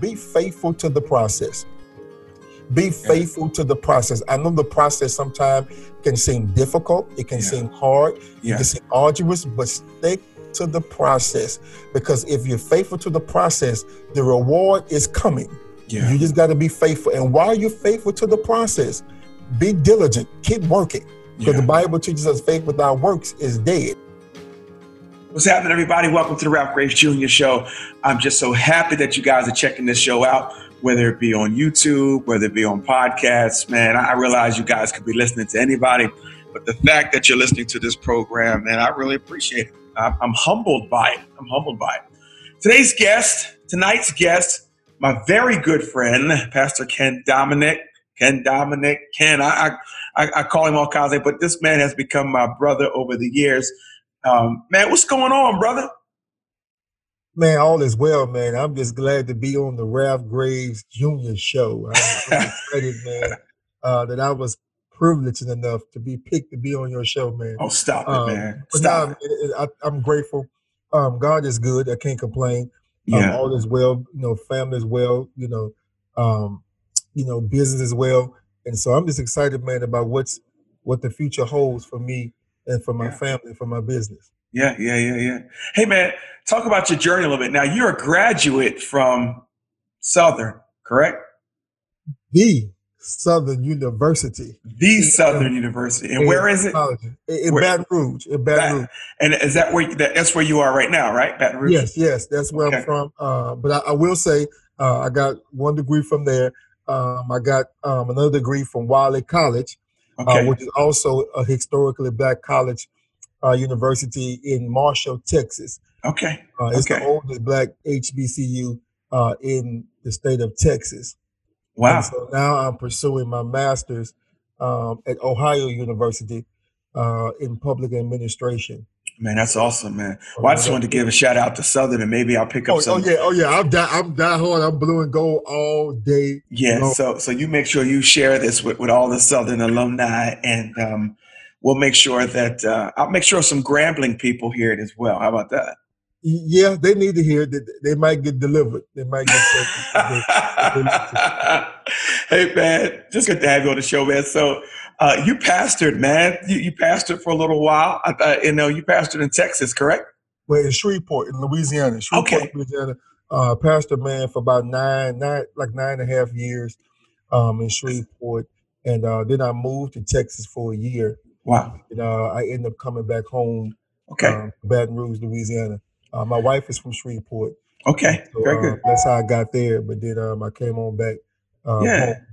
be faithful to the process. Be faithful to the process. I know the process sometimes can seem difficult, it can Yeah. seem hard, it can seem arduous, but stick to the process because if you're faithful to the process, the reward is coming. Yeah. You just got to be faithful. And while you're faithful to the process, be diligent, keep working. Because Yeah. the Bible teaches us faith without works is dead. What's happening, everybody? Welcome to the Ralph Graves Jr. Show. I'm just so happy that you guys are checking this show out, whether it be on YouTube, whether it be on podcasts. Man, I realize you guys could be listening to anybody, but the fact that you're listening to this program, man, I really appreciate it. I'm, humbled by it. I'm humbled by it. Today's guest, tonight's guest, my very good friend, Pastor Ken Dominic. Ken Dominic, Ken, I, I, I call him all kinds of, but this man has become my brother over the years. Um, man, what's going on, brother? Man, all is well, man. I'm just glad to be on the Ralph Graves Jr. show. I'm, excited, man, uh, that I was privileged enough to be picked to be on your show, man. Oh, stop it, Um, man. Stop now, it. it- it- I, I'm grateful. Um, God is good. I can't complain. Um, Yeah. all is well. You know, family is well. You know, um, you know, business is well. And so I'm just excited, man, about what's what the future holds for me and for my Yeah. family, for my business. Yeah, yeah, yeah, yeah. Hey, man, talk about your journey a little bit. Now, you're a graduate from Southern, correct? The Southern University. The Southern University. And where is it? In, Where- Baton Rouge. In Baton Rouge. And is that where that, that's where you are right now, right? Baton Rouge. Yes, yes, that's where Okay. I'm from. Uh, but I, I will say uh, I got one degree from there. Um, I got um, another degree from Wiley College, Okay. uh, which is also a historically black college uh, university in Marshall, Texas. okay. Uh, it's Okay. the oldest black HBCU uh, in the state of Texas. Wow. And so now I'm pursuing my master's um, at Ohio University uh, in public administration. Man, that's awesome, man. Well, I just wanted to give a shout out to Southern and maybe I'll pick up Oh, some. oh yeah, oh yeah. I'm die, I'm die hard. I'm blue and gold all day. Yeah, No. so so you make sure you share this with, with all the Southern alumni, and um, we'll make sure that uh, I'll make sure some Grambling people hear it as well. How about that? Yeah, they need to hear that they might get delivered. They might get hey man, just good to have you on the show, man. So uh, you pastored, man. You, you pastored for a little while. I, I, you know, you pastored in Texas, correct? well in Shreveport in Louisiana. Shreveport, Okay. Louisiana. Uh, pastor man for about nine, nine, like nine and a half years, um, in Shreveport, and uh, then I moved to Texas for a year. Wow. And uh, I ended up coming back home, Okay. um, Baton Rouge, Louisiana. Uh, my wife is from Shreveport, Okay. so Very uh, good. that's how I got there. But then um, I came on back. Um, Yeah. home.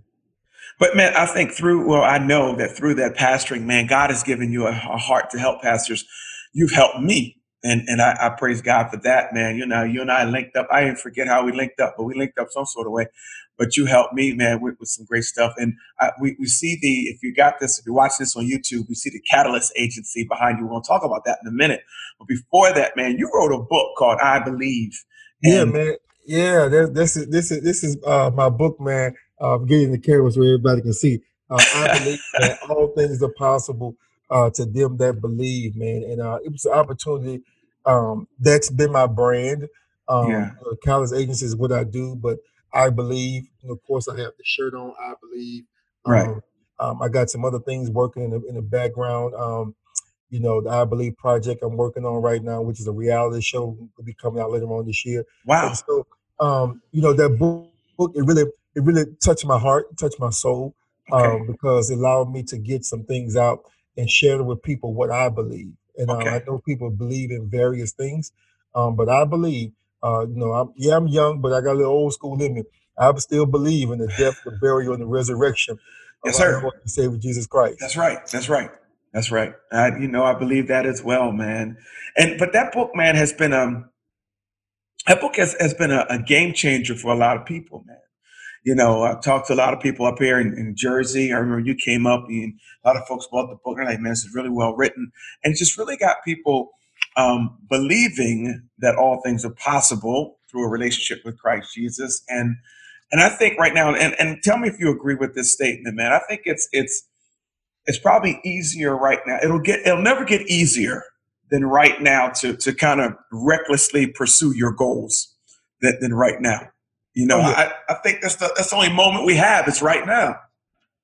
But man, I think through, well, I know that through that pastoring, man, God has given you a, a heart to help pastors. You've helped me. And, and I, I praise God for that, man. You know, you and I linked up. I didn't forget how we linked up, but we linked up some sort of way. But you helped me, man, with, with some great stuff. And I, we, we see the, if you got this, if you watch this on YouTube, we see the Catalyst Agency behind you. We're going to talk about that in a minute. But before that, man, you wrote a book called I Believe. Yeah, man. Yeah, this is this is this is uh, my book, man. Uh, getting the camera so everybody can see. Uh, I believe that all things are possible uh, to them that believe, man. And uh, it was an opportunity. Um, that's been my brand. Um, Yeah. College agency is what I do, but I believe. And of course, I have the shirt on. I believe. Right. Um, um, I got some other things working in the, in the background. Um, you know, the I Believe project I'm working on right now, which is a reality show, will be coming out later on this year. wow. And so, um, you know, that book, book it really, it really touched my heart, touched my soul, Okay. um, because it allowed me to get some things out and share with people what I believe. And uh, I know people believe in various things, um, but I believe, uh, you know, I'm, yeah, I'm young, but I got a little old school in me. I still believe in the death, the burial, and the resurrection Yes, sir. Lord and Savior Jesus Christ. That's right. That's right. That's right. I, you know, I believe that as well, man. And but that book, man, has been um that book has, has been a, a game changer for a lot of people, man. You know, I've talked to a lot of people up here in, in Jersey. I remember you came up and a lot of folks bought the book and like, man, this is really well written. And it just really got people um, believing that all things are possible through a relationship with Christ Jesus. And and I think right now, and, and tell me if you agree with this statement, man. I think it's it's it's probably easier right now. It'll get it'll never get easier than right now to to kind of recklessly pursue your goals than, than right now. You know, oh, yeah. I, I think that's the that's the only moment we have. It's right now.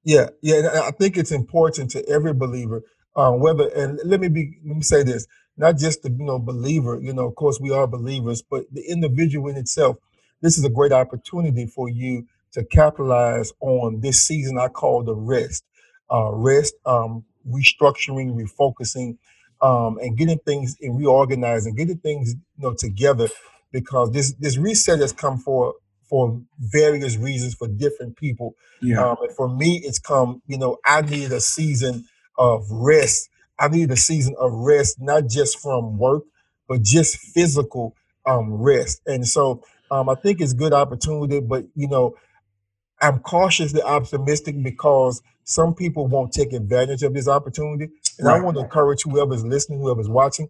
Yeah, yeah. I think it's important to every believer, uh, whether and let me be let me say this, not just the you know believer. You know, of course we are believers, but the individual in itself. This is a great opportunity for you to capitalize on this season. I call the rest, uh, rest, um, restructuring, refocusing, um, and getting things and reorganizing, getting things you know together, because this this reset has come for for various reasons for different people. Yeah. Um, and for me, it's come, you know, I need a season of rest. I need a season of rest, not just from work, but just physical um, rest. And so um, I think it's good opportunity, but you know, I'm cautiously optimistic because some people won't take advantage of this opportunity. And right. I want to encourage whoever's listening, whoever's watching,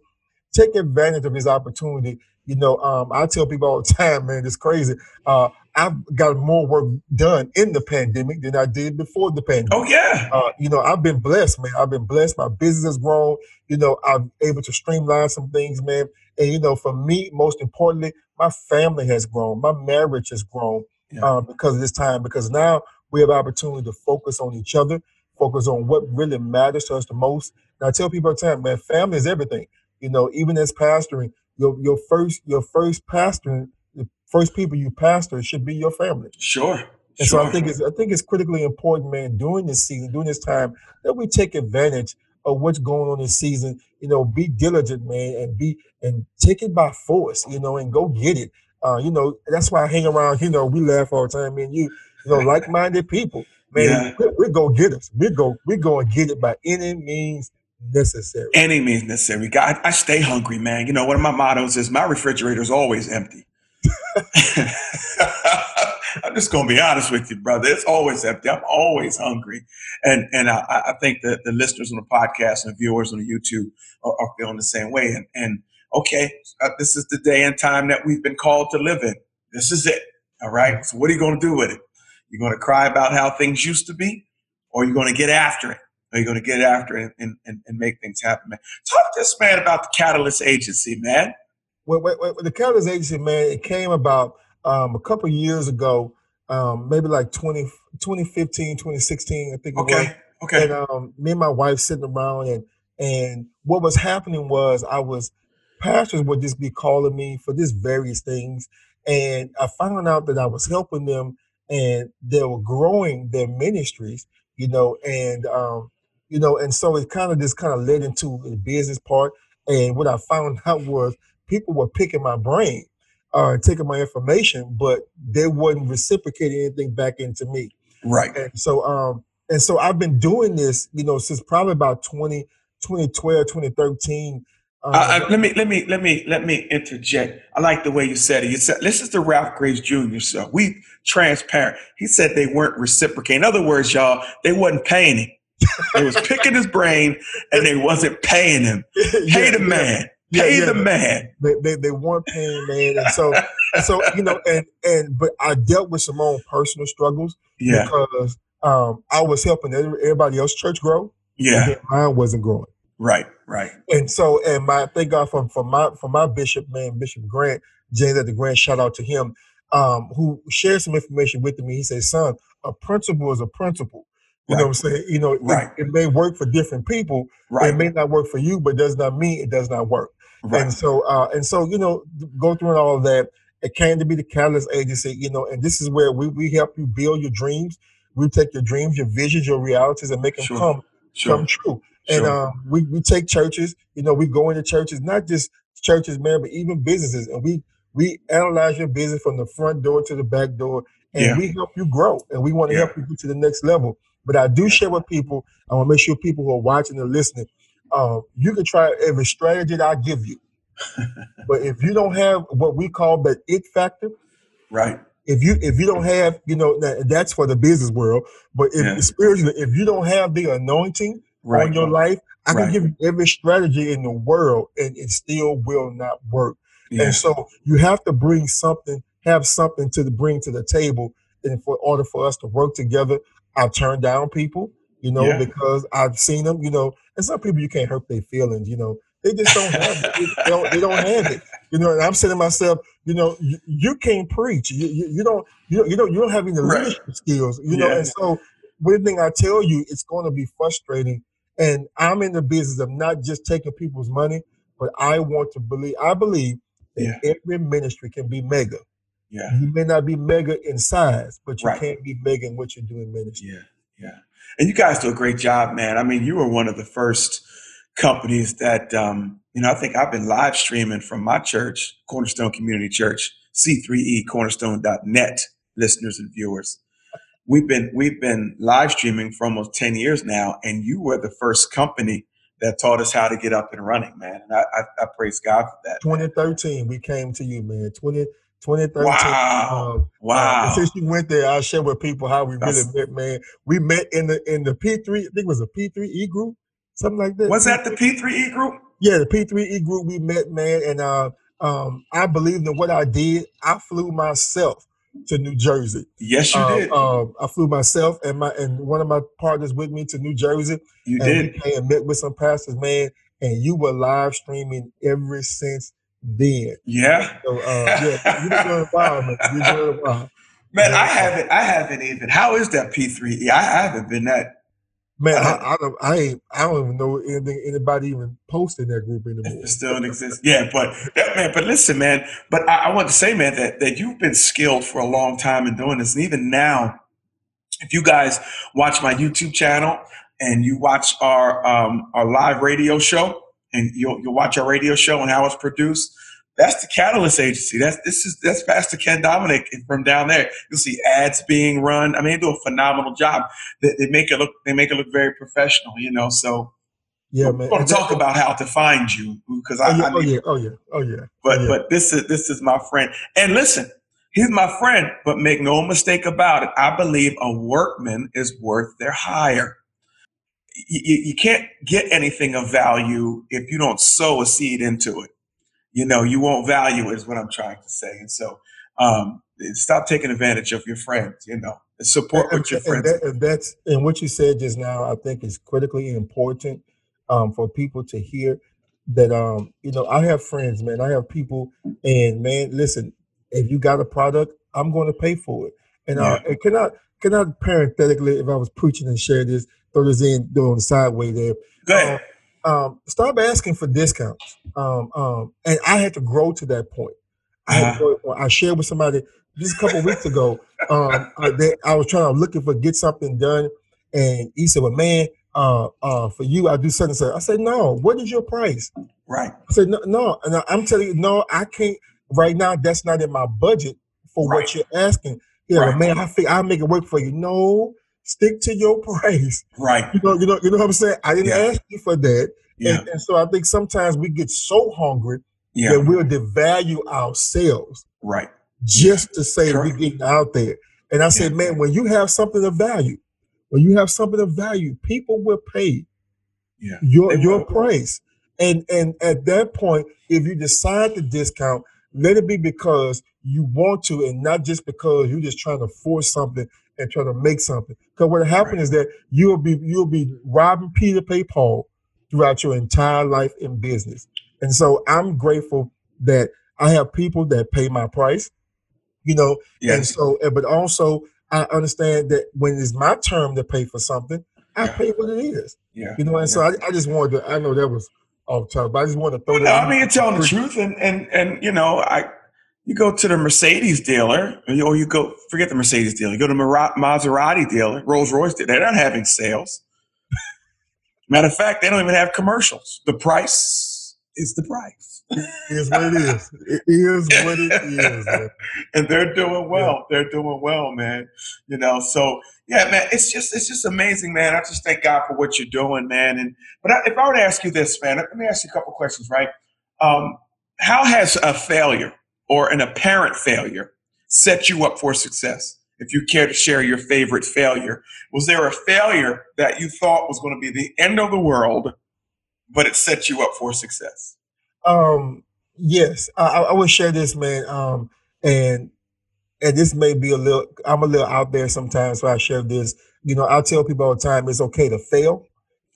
take advantage of this opportunity you know, um, I tell people all the time, man, it's crazy. Uh, I've got more work done in the pandemic than I did before the pandemic. Oh yeah. Uh, you know, I've been blessed, man. I've been blessed. My business has grown. You know, I'm able to streamline some things, man. And you know, for me, most importantly, my family has grown. My marriage has grown yeah. um, because of this time. Because now we have opportunity to focus on each other, focus on what really matters to us the most. And I tell people all the time, man, family is everything. You know, even as pastoring, your your first your first pastor, the first people you pastor should be your family. Sure. And sure. so I think it's I think it's critically important, man, during this season, during this time, that we take advantage of what's going on this season. You know, be diligent, man, and be and take it by force, you know, and go get it. Uh, you know, that's why I hang around, you know, we laugh all the time, man. You, you know, like-minded people. Man, yeah. we, we go get us. We go, we go and get it by any means necessary. Any means necessary. God, I stay hungry, man. You know, one of my mottos is my refrigerator is always empty. I'm just gonna be honest with you, brother. It's always empty. I'm always hungry, and and I, I think that the listeners on the podcast and the viewers on the YouTube are, are feeling the same way. And and okay, uh, this is the day and time that we've been called to live in. This is it. All right. So what are you to do with it? You're to cry about how things used to be, or you're to get after it. Are you going to get after it and, and, and make things happen, man? Talk to us, man, about the Catalyst Agency, man. Well, well, well the Catalyst Agency, man, it came about um, a couple years ago, um, maybe like 20, 2015, 2016, I think okay. was. Okay. And um, me and my wife sitting around, and and what was happening was I was pastors would just be calling me for just various things, and I found out that I was helping them, and they were growing their ministries, you know, and um, you know, and so it kind of just kind of led into the business part. And what I found out was people were picking my brain, uh, taking my information, but they wasn't reciprocating anything back into me. Right. And so, um, and so I've been doing this, you know, since probably about 20, 2012, 2013. Uh, uh, let me let me let me let me interject. I like the way you said it. You said this is the Ralph Graves Jr. So we transparent. He said they weren't reciprocating. In other words, y'all, they wasn't paying him. They was picking his brain and they wasn't paying him. Pay the man. Yeah, Pay yeah, the man. They, they, they weren't paying man. And so so you know, and and but I dealt with some own personal struggles yeah. because um I was helping everybody else church grow. Yeah. mine wasn't growing. Right, right. And so and my thank God for for my for my bishop, man, Bishop Grant, James at the Grant, shout out to him, um, who shared some information with me. He said, son, a principle is a principle. You right. know what I'm saying? You know, right. it, it, may work for different people. Right. It may not work for you, but does not mean it does not work. Right. And so, uh, and so, you know, go through and all of that. It came to be the Catalyst Agency, you know, and this is where we, we help you build your dreams. We take your dreams, your visions, your realities, and make them sure. come sure. come true. Sure. And um, we we take churches, you know, we go into churches, not just churches, man, but even businesses, and we we analyze your business from the front door to the back door, and yeah. we help you grow, and we want to yeah. help you get to the next level. But I do share with people. I want to make sure people who are watching and listening, uh, you can try every strategy that I give you. but if you don't have what we call the it factor, right? If you if you don't have, you know, that's for the business world. But if yeah. spiritually, if you don't have the anointing right. on your life, I right. can give you every strategy in the world, and it still will not work. Yeah. And so you have to bring something, have something to bring to the table, in for order for us to work together. I've turned down people, you know, yeah. because I've seen them, you know, and some people you can't hurt their feelings, you know. They just don't have it. They don't, they don't have it. You know, and I'm saying to myself, you know, you, you can't preach. You, you, you don't you don't you don't you don't have any Right. leadership skills. You know, Yeah. and so one thing I tell you, it's going to be frustrating. And I'm in the business of not just taking people's money, but I want to believe. I believe that every ministry can be mega. Yeah. You may not be mega in size, but you Right. can't be mega in what you're doing ministry. Yeah, yeah. And you guys do a great job, man. I mean, you were one of the first companies that, um, you know, I think I've been live streaming from my church, Cornerstone Community Church, C3E Cornerstone.net listeners and viewers. We've been we've been live streaming for almost 10 years now, and you were the first company that taught us how to get up and running, man. And I, I, I praise God for that. 2013, we came to you, man. 20, 2013. Wow. Um, uh, Wow. since you went there, I'll share with people how we really met, man. We met in the in the P3, I think it was a P3E group, something like that. Was that the P3E group? Yeah, the P3E group we met, man, and uh, um, I believed in what I did. I flew myself to New Jersey. Yes, you Um, did. um, I flew myself and my and one of my partners with me to New Jersey, You and did. and met with some pastors, man. And you were live streaming ever since then. Yeah. So uh, yeah, you've been doing a man. You've been doing a while. Man, I Yeah. haven't. I haven't even. How is that P3E? I haven't been that. Man, I I, don't- I don't, I ain't, I don't even know anything anybody even posted that group anymore. It still exists. Yeah, but that man. But listen, man. But I, I want to say, man, that that you've been skilled for a long time in doing this, and even now, if you guys watch my YouTube channel and you watch our um, our live radio show, and you'll you'll watch our radio show and how it's produced. That's the Catalyst Agency. That's this is that's Pastor Ken Dominic from down there. You'll see ads being run. I mean, they do a phenomenal job. They, they make it look they make it look very professional. You know, so Yeah, we're man. going to talk about how to find you because Oh I, yeah, I oh yeah, oh yeah, oh yeah. but yeah. but this is this is my friend. And listen, he's my friend, but make no mistake about it. I believe a workman is worth their hire. You, you, can't get anything of value if you don't sow a seed into it. You know, you won't value it, is what I'm trying to say. And so, um, stop taking advantage of your friends. You know, support and, what your and friends. that, and that's and what you said just now i think is critically important um, for people to hear that um you know i have friends man i have people and man listen if you got a product i'm going to pay for it and uh and can i can i parenthetically if i was preaching and share this throw this in throw on the sideway there Go ahead. um, stop asking for discounts. Um, um, and I had to grow to that point. I Uh-huh. grow. I shared with somebody just a couple weeks ago. Um, I, they, I was trying to looking for get something done, and he said, "Well, man, uh, uh, for you, I do something." So I said, "No, what is your price?" Right. I said, "No, no," and I- I'm telling you, no, I can't right now. That's not in my budget for Right. what you're asking. Yeah, Right. man, I think I'll make it work for you. No, stick to your price. Right. You know, you know, you know what I'm saying. I didn't Yeah. ask you for that. Yeah. And, and so I think sometimes we get so hungry Yeah. that we'll devalue ourselves Right. just to say we're getting out there. And I said, Yeah. man, when you have something of value, when you have something of value, people will pay Yeah. your They your will. price. And and at that point, if you decide to discount, let it be because you want to, and not just because you're just trying to force something and trying to make something. Because what happened Right. is that you'll be you'll be robbing Peter pay Paul throughout your entire life in business. And so I'm grateful that I have people that pay my price, you know, and so but also I understand that when it's my turn to pay for something, I Yeah. pay what it is. Yeah. You know, and so I, I just wanted to, I know that was off topic, but I just wanted to throw No, that I mean you're telling the truth, and and and you know, I you go to the Mercedes dealer, or you, go forget the Mercedes dealer, you go to Maserati dealer, Rolls Royce dealer. They're not having sales. Matter of fact, they don't even have commercials. The price is the price, It is what it is. It is what it is. man. and they're doing well. They're doing well, man. You know, so yeah, man, it's just it's just amazing, man. I just thank God for what you're doing, man. And but I, if I were to ask you this, man, let me ask you a couple questions, right? Um, how has a failure or an apparent failure set you up for success? If you care to share your favorite failure, was there a failure that you thought was going to be the end of the world, but it set you up for success? Um, yes, I, I share this, man. Um, and and this may be a little, I'm a little out there sometimes, so I share this. You know, I tell people all the time, it's okay to fail.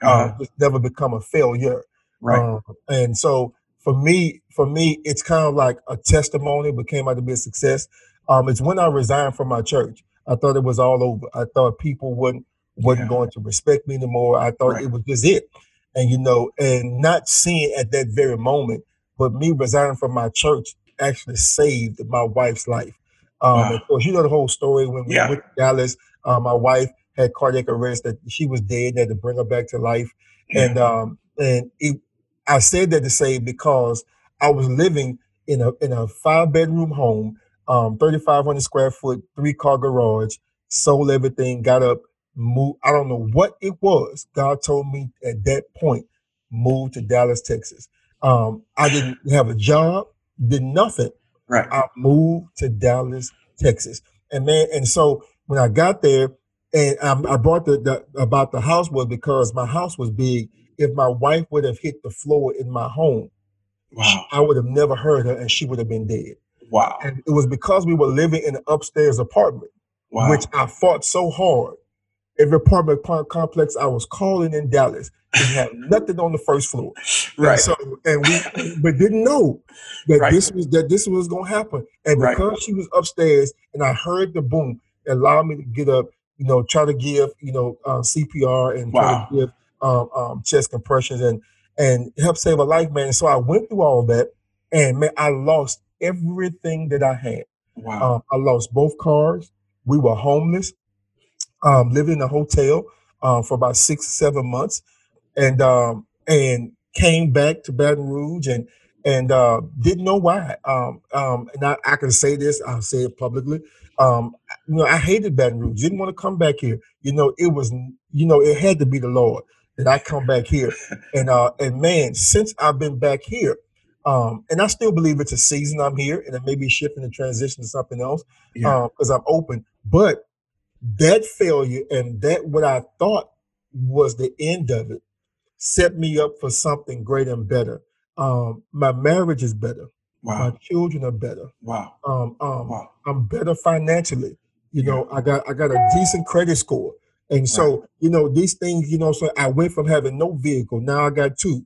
Uh-huh. Uh, just never become a failure. Right. Um, and so for me, for me, it's kind of like a testimony, but came out to be a success. Um, it's when I resigned from my church. I thought it was all over. I thought people wouldn't wasn't Yeah. going to respect me anymore. I thought Right. it was just it. And you know, and not seeing at that very moment, but me resigning from my church actually saved my wife's life. Um, Wow. of course, you know the whole story when we Yeah. went to Dallas. Uh, my wife had cardiac arrest; that she was dead. They had to bring her back to life. Yeah. And um, and it, I said that to say because I was living in a in a five bedroom home, um, thirty five hundred square foot, three car garage. Sold everything, got up, moved. I don't know what it was. God told me at that point, move to Dallas, Texas. Um, I didn't have a job, did nothing. Right. I moved to Dallas, Texas, and man, and so when I got there, and I, I brought the, the about the house was because my house was big. If my wife would have hit the floor in my home, Wow. I would have never heard her, and she would have been dead. Wow. And it was because we were living in an upstairs apartment, Wow. which I fought so hard. Every apartment complex I was calling in Dallas and had nothing on the first floor. And right. so, and we, but didn't know that Right. this was that this was going to happen. And Right. because she was upstairs, and I heard the boom, it allowed me to get up. You know, try to give you know uh, CPR and Wow. try to give um, um, chest compressions and and help save a life, man. So I went through all that, and man, I lost everything that I had. wow. Um, I lost both cars. We were homeless, um, living in a hotel uh, for about six, seven months, and um, and came back to Baton Rouge and and uh, didn't know why. Um, um, and I, I can say this. I'll say it publicly. Um, you know, I hated Baton Rouge. Didn't want to come back here. You know, it was. You know, it had to be the Lord that I come back here. And uh, and man, since I've been back here. Um, and I still believe it's a season I'm here, and it may be shifting and transition to something else yeah. because I'm open. But that failure and that what I thought was the end of it set me up for something greater and better. Um, my marriage is better. Wow. My children are better. Wow. Um, um, Wow. I'm better financially. You Yeah. know, I got I got a decent credit score, and so you know these things. You know, so I went from having no vehicle, now I got two.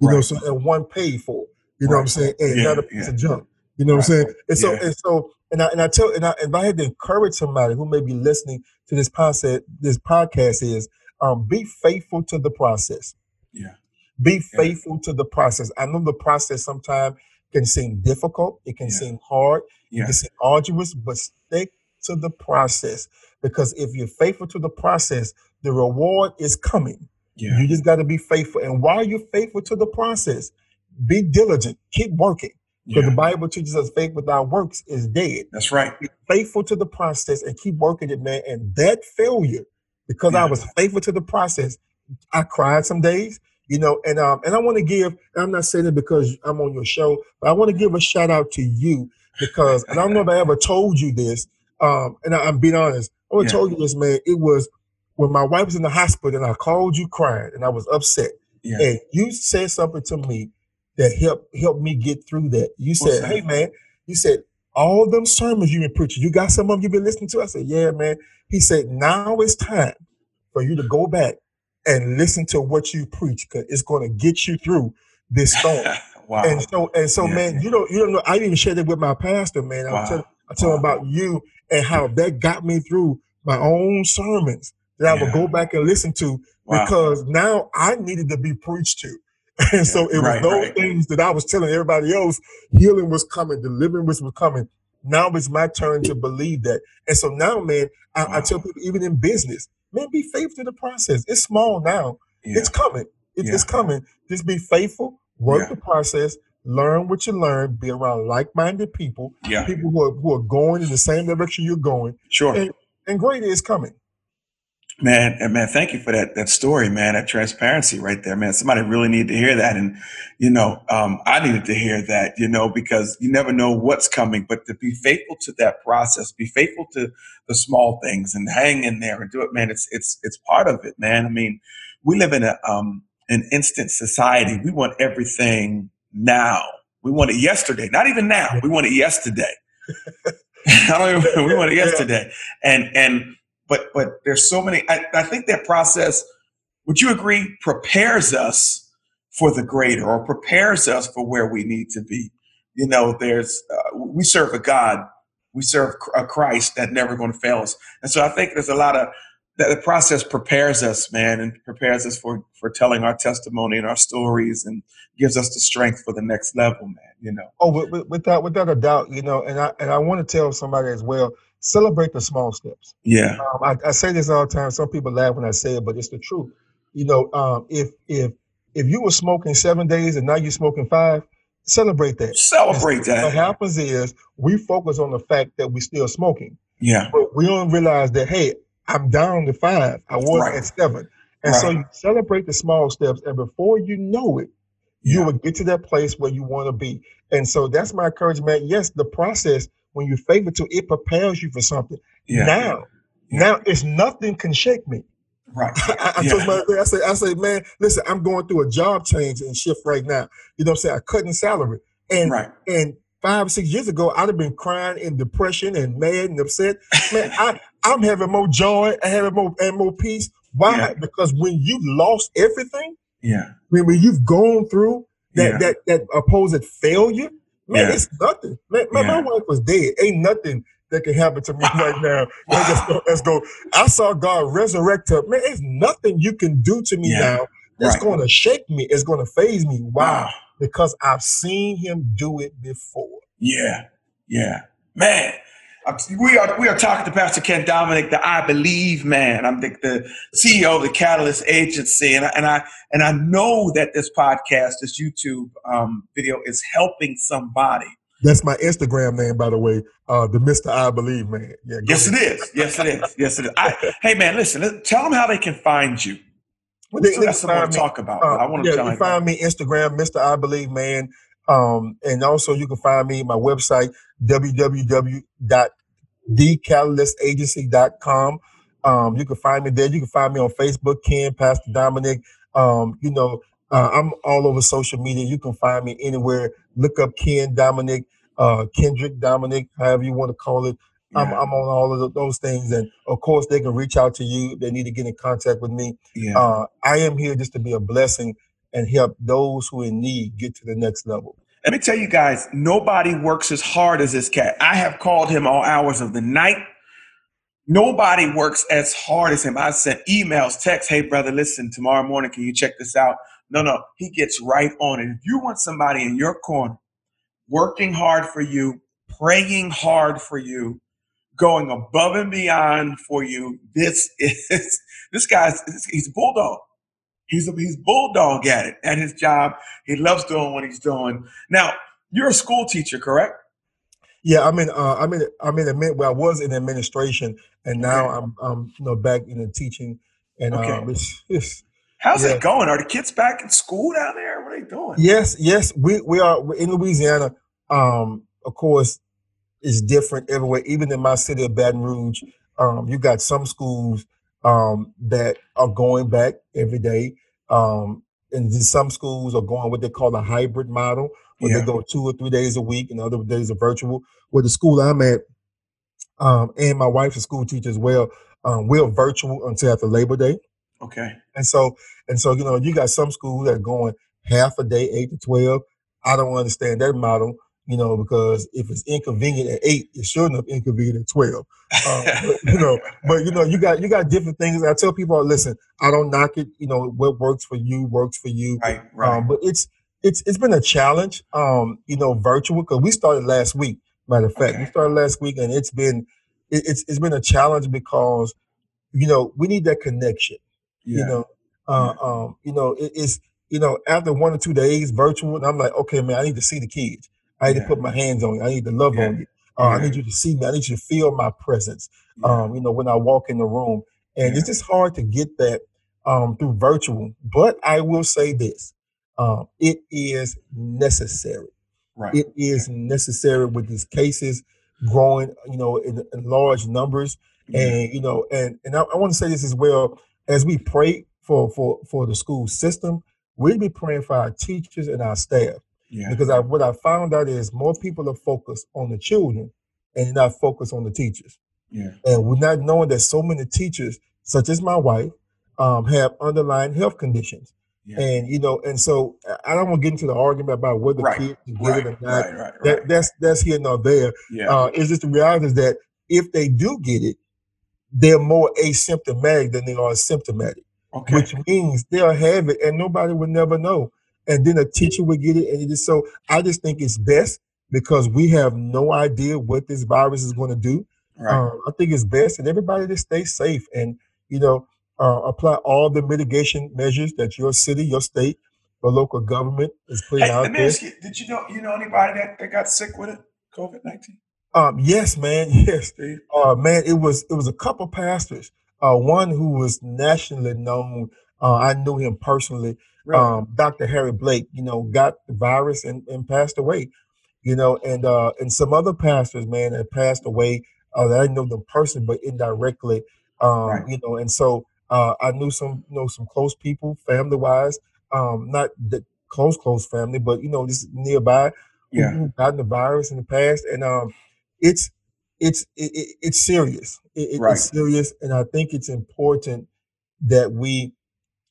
You know, so and one paid for. You know what I'm saying? And Yeah, not a piece yeah. of junk. You know what I'm saying? And so Yeah. and so and I and I tell and I if I had to encourage somebody who may be listening to this podcast, this podcast is um, be faithful to the process. Yeah. Be faithful to the process. I know the process sometimes can seem difficult. It can seem hard. It can seem arduous, but stick to the process because if you're faithful to the process, the reward is coming. Yeah. You just got to be faithful. And while you're faithful to the process, be diligent. Keep working. Because Yeah. the Bible teaches us faith without works is dead. That's right. Be faithful to the process and keep working it, man. And that failure, because I was faithful to the process, I cried some days, you know, and um, and I want to give, and I'm not saying it because I'm on your show, but I want to give a shout out to you because and I don't know if I ever told you this. Um, and I, I'm being honest. I would Yeah. told you this, man. It was when my wife was in the hospital and I called you crying and I was upset. Yeah. And you said something to me that helped helped me get through that. You said, that? "Hey, man," you said all them sermons you been preaching. You got some of them you've been listening to. I said, "Yeah, man." He said, "Now it's time for you to go back and listen to what you preach because it's going to get you through this storm." wow. And so, and so, Yeah. man, you don't, you don't know. I even shared it with my pastor, man. I Wow. telling, I tell him about you and how that got me through my own sermons that I would go back and listen to Wow. because now I needed to be preached to. And so it was Right, those right. things that I was telling everybody else, healing was coming, deliverance was coming. Now it's my turn to believe that. And so now, man, I, I tell people, even in business, man, be faithful to the process. It's small now. Yeah. It's coming. It- Yeah. It's coming. Just be faithful, work Yeah. the process, learn what you learn, be around like-minded people, yeah. people who are, who are going in the same direction you're going, Sure. and, and greater is coming. Man, and man, thank you for that that story, man. That transparency right there, man. Somebody really needed to hear that, and you know, um, I needed to hear that, you know, because you never know what's coming. But to be faithful to that process, be faithful to the small things, and hang in there and do it, man. It's it's it's part of it, man. I mean, we live in a um, an instant society. We want everything now. We want it yesterday, not even now. We want it yesterday. I don't even. We want it yesterday, and and but but there's so many. I, I think that process. Would you agree? Prepares us for the greater or prepares us for where we need to be. You know, there's uh, we serve a God, we serve a Christ that never going to fail us, and so I think there's a lot of that the process prepares us, man, and prepares us for for telling our testimony and our stories, and gives us the strength for the next level, man. You know. Oh, without without a doubt, you know, and I and I want to tell somebody as well celebrate the small steps. Yeah. Um, I, I, say this all the time. Some people laugh when I say it, but it's the truth. You know, um, if if if you were smoking seven days and now you're smoking five, celebrate that. Celebrate that. What happens is we focus on the fact that we're still smoking. Yeah. But we don't realize that hey, I'm down to five. I was right. at seven. And right. so you celebrate the small steps, and before you know it, you will get to that place where you want to be. And so that's my encouragement. Yes, the process when you favor to it prepares you for something. Yeah. Now, yeah. now it's nothing can shake me. Right. I, I, yeah. told my I say, I say, man, listen, I'm going through a job change and shift right now. You know what I'm saying? I cut in salary. And right. and five, six years ago, I'd have been crying in depression and mad and upset. Man, I, I'm having more joy, I having more and more peace. Why? Yeah. Because when you've lost everything, yeah. When, when you've gone through that yeah. that that opposite failure, Man, yeah. it's nothing. Man, my wife was dead. Ain't nothing that can happen to me right now. Wow. Let's, go, let's go. I saw God resurrect her. Man, there's nothing you can do to me now that's right. going to shake me. It's going to phase me. Why? Wow. Because I've seen him do it before. Yeah. Yeah. Man, we are we are talking to Pastor Ken Dominic, the I Believe man. I'm the, the CEO of the Catalyst Agency, and I, and I and I know that this podcast, this YouTube um, video, is helping somebody. That's my Instagram name, by the way, uh, the Mister I Believe man. Yeah, yes, it is. Yes, it is. Yes, it is. I, hey, man, listen. Tell them how they can find you. Well, they, that's what I want to talk about. Uh, I want to yeah, you find me Instagram, Mister I Believe man. Um, and also you can find me my website, www.thecatalystagency.com. Um, you can find me there. You can find me on Facebook, Ken, Pastor Dominic. Um, you know, uh, I'm all over social media. You can find me anywhere. Look up Ken Dominic, uh, Kendrick Dominic, however you want to call it. Yeah. I'm, I'm, on all of those things. And of course, they can reach out to you. They need to get in contact with me. Yeah. Uh, I am here just to be a blessing and help those who in need get to the next level. Let me tell you guys, nobody works as hard as this cat. I have called him all hours of the night. Nobody works as hard as him. I sent emails, texts, hey, brother, listen, tomorrow morning, can you check this out? No, no, he gets right on it. If you want somebody in your corner working hard for you, praying hard for you, going above and beyond for you, this is, this guy's, he's a bulldog. He's a, he's bulldog at it at his job. He loves doing what he's doing. Now, you're a school teacher, correct? Yeah, I'm in. Uh, I'm in. I'm in. Admin, well, I was in administration, and now okay. I'm. I'm you know back in the teaching. And okay. um, it's, it's how's yeah. it going? Are the kids back in school down there? What are they doing? Yes, yes. We we are in Louisiana. Um, of course, it's different everywhere. Even in my city of Baton Rouge, um, you got some schools um, that are going back every day. Um, and some schools are going what they call a hybrid model, where yeah. they go two or three days a week and other days are virtual. Where the school I'm at, um, and my wife's a school teacher as well, um, we're virtual until after Labor Day. Okay. And so, and so, you know, you got some schools that are going half a day, eight to twelve. I don't understand that model you know, because if it's inconvenient at eight, it shouldn't have inconvenient at twelve. Um, but, you know, but you know, you got you got different things. I tell people, listen, I don't knock it. You know, what works for you works for you. Right, right. Um, but it's it's it's been a challenge. Um, you know, virtual because we started last week. Matter of fact, okay. we started last week, and it's been it, it's it's been a challenge because you know we need that connection. Yeah. You know, uh, yeah. um, you know, it, it's you know after one or two days virtual, and I'm like, okay, man, I need to see the kids. I need yeah. to put my hands on you. I need to love yeah. on you. Uh. I need you to see me. I need you to feel my presence. Um, you know, when I walk in the room, and it's just hard to get that um, through virtual. But I will say this: um, it is necessary. Right. It is necessary with these cases growing, you know, in, in large numbers, and you know, and and I, I want to say this as well as we pray for for for the school system. We be praying for our teachers and our staff yeah. Because I, what I found out is more people are focused on the children and not focused on the teachers. Yeah. And we're not knowing that so many teachers, such as my wife, um, have underlying health conditions. Yeah. And you know, and so I don't want to get into the argument about whether right. kids get right. it or not. Right, right, that, that's that's here nor there. Yeah. Uh, it's just the reality is that if they do get it, they're more asymptomatic than they are symptomatic. Okay. Which means they'll have it and nobody would never know. And then a teacher would get it. And it is so I just think it's best because we have no idea what this virus is going to do. Right. Uh, I think it's best and everybody to stay safe and you know uh, apply all the mitigation measures that your city, your state, or local government is putting hey, out let me there. Ask you, did you know you know anybody that, that got sick with it, COVID nineteen? Um, yes, man. Yes, uh, man. It was it was a couple pastors. Uh, one who was nationally known. Uh, I knew him personally. Really? Um, Dr. Harry Blake. You know, got the virus and, and passed away. You know, and uh, and some other pastors, man, had passed away. Uh, that I know them person, but indirectly. Um, Right. You know, and so uh, I knew some, you know, some close people, family wise. Um, not the close, close family, but you know, just nearby Yeah. who gotten the virus in the past, and um, it's it's it, it- it's serious. It, it- Right. it's serious, and I think it's important that we,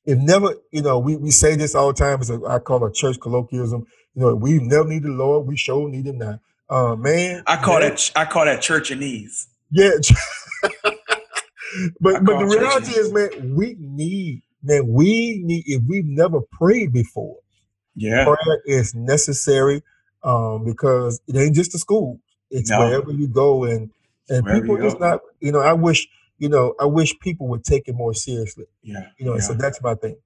if never, you know, we, we say this all the time. It's a, I call it church colloquialism. You know, we never need the Lord. We sure need Him now. Uh, man, I call man, that I call that church and knees. yeah. But but the reality is, man, we need, man, we need. If we've never prayed before, Yeah. prayer is necessary um, because it ain't just the school; it's No. wherever you go, and and Wherever people just go. not. You know, I wish, you know, I wish people would take it more seriously. Yeah. You know, yeah. so that's my thing.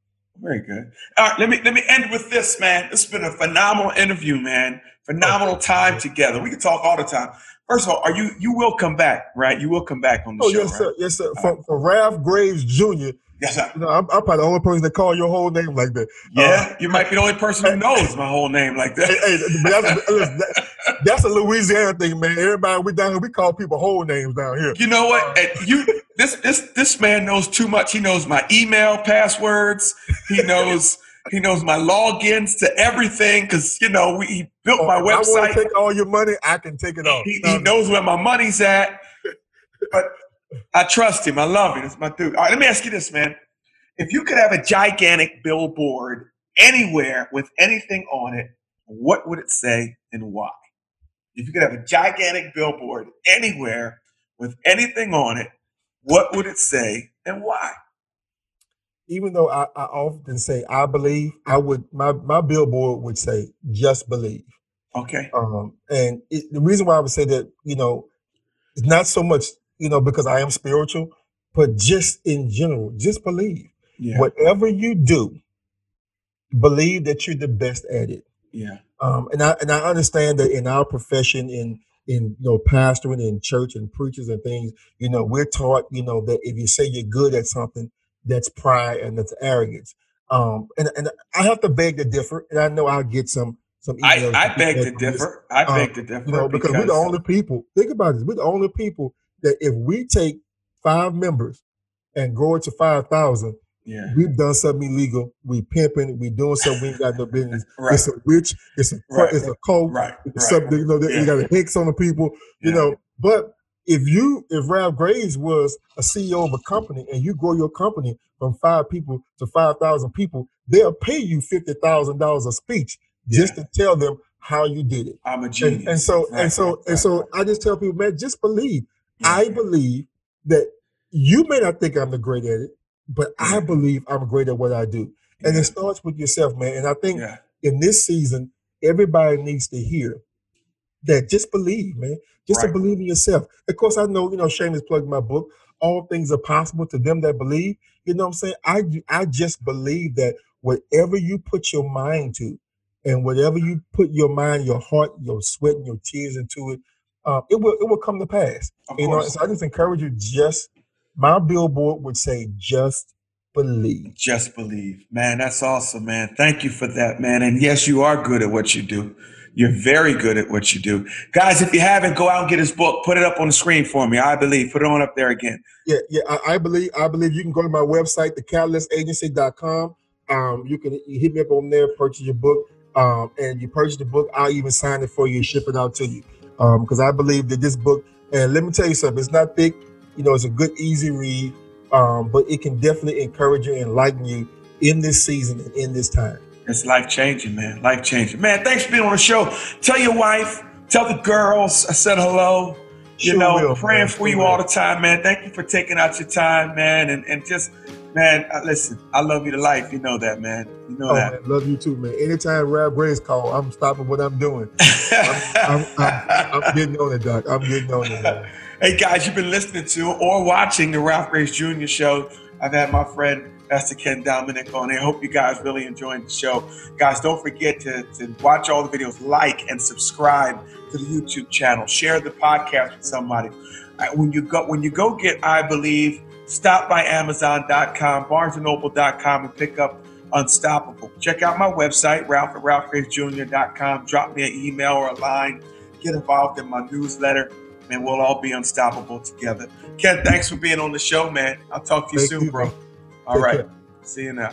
Very good. All right, let me let me end with this, man. This has been a phenomenal interview, man. Phenomenal time together. We can talk all the time. First of all, are you you will come back, right? You will come back on the Oh show, yes, right? sir. Yes, sir. All For, for Ralph Graves Jr., Yes, sir. you know, I'm, I'm probably the only person that call your whole name like that. Yeah, uh, you might be the only person who knows my whole name like Hey, hey, that. that's, listen, that- that's a Louisiana thing, man. Everybody we down here, we call people whole names down here. you know what? Uh, and you this this this man knows too much. He knows my email passwords. He knows he knows my logins to everything because you know we, he built Oh, my if I want website. to take all your money, I can take it off. He, he knows where my money's at. But I trust him. I love him. It's my dude. All right, let me ask you this, man. If you could have a gigantic billboard anywhere with anything on it, what would it say and why? If you could have a gigantic billboard anywhere with anything on it, what would it say and why? Even though I, I often say I believe, I would my my billboard would say just believe. Okay. Um, and it, the reason why I would say that, you know, it's not so much, you know, because I am spiritual, but just in general, just believe. Yeah. Whatever you do, believe that you're the best at it. Yeah. Um, and I and I understand that in our profession, in in you know pastoring in church and preachers and things, you know, we're taught, you know, that if you say you're good at something, that's pride and that's arrogance. Um, and and I have to beg to differ, and I know I'll get some some I, emails. I from beg to from this, differ. I um, beg to differ. you know, because we're the only people. Think about this: we're the only people that if we take five members and grow it to five thousand, yeah. we've done something illegal. We pimping. We doing something we ain't got no business. Right. It's a witch. It's a Right. it's a cult. Right. It's Right. something you know Yeah. you got a hex on the people. You know, but if you if Ralph Graves was a CEO of a company and you grow your company from five people to five thousand people, they'll pay you fifty thousand dollars a speech just to tell them how you did it. I'm a genius. And, and so and so and so. I just tell people, man, just believe. I believe that you may not think I'm the great at it, but I believe I'm great at what I do. And it starts with yourself, man. And I think yeah. in this season, everybody needs to hear that just believe, man. Just to believe in yourself. Of course, I know, you know, Shane has plugged my book. All things are possible to them that believe. You know what I'm saying? I I just believe that whatever you put your mind to, and whatever you put your mind, your heart, your sweat, and your tears into it, uh, it will it will come to pass. Of You know, so I just encourage you. Just my billboard would say, just believe. Just believe. Man, that's awesome, man. Thank you for that, man. And yes, you are good at what you do. You're very good at what you do. Guys, if you haven't, go out and get his book. Put it up on the screen for me. I believe. Put it on up there again. Yeah, yeah. I, I believe I believe you can go to my website, thecatalystagency.com. Um, you can you hit me up on there, purchase your book. Um, and you purchase the book, I'll even sign it for you ship it out to you. Um, because I believe that this book, and let me tell you something, it's not thick, you know, it's a good, easy read. Um, but it can definitely encourage you and enlighten you in this season and in this time. It's life changing, man. Life changing. Man, thanks for being on the show. Tell your wife, tell the girls I said hello. You sure know, will, praying man. for you all the time, man. Thank you for taking out your time, man. And, and just, man, listen, I love you to life. You know that, man. You know oh, that. Man, love you too, man. Anytime Ralph Graves call, I'm stopping what I'm doing. I'm, I'm, I'm, I'm, getting on it, Doc. I'm getting on it, man. Hey, guys, you've been listening to or watching the Ralph Graves Jr. Show. I've had my friend Pastor Ken Dominic on I Hope you guys really enjoyed the show. Guys, don't forget to, to watch all the videos, like and subscribe to the YouTube channel. Share the podcast with somebody. Uh, when you go when you go get I Believe, stop by Amazon.com, BarnesandNoble.com, and pick up Unstoppable. Check out my website, Ralph at RalphGravesJr.com. Drop me an email or a line. Get involved in my newsletter, and we'll all be unstoppable together. Ken, thanks for being on the show, man. I'll talk to you Thank soon, you, bro. All right. See you now.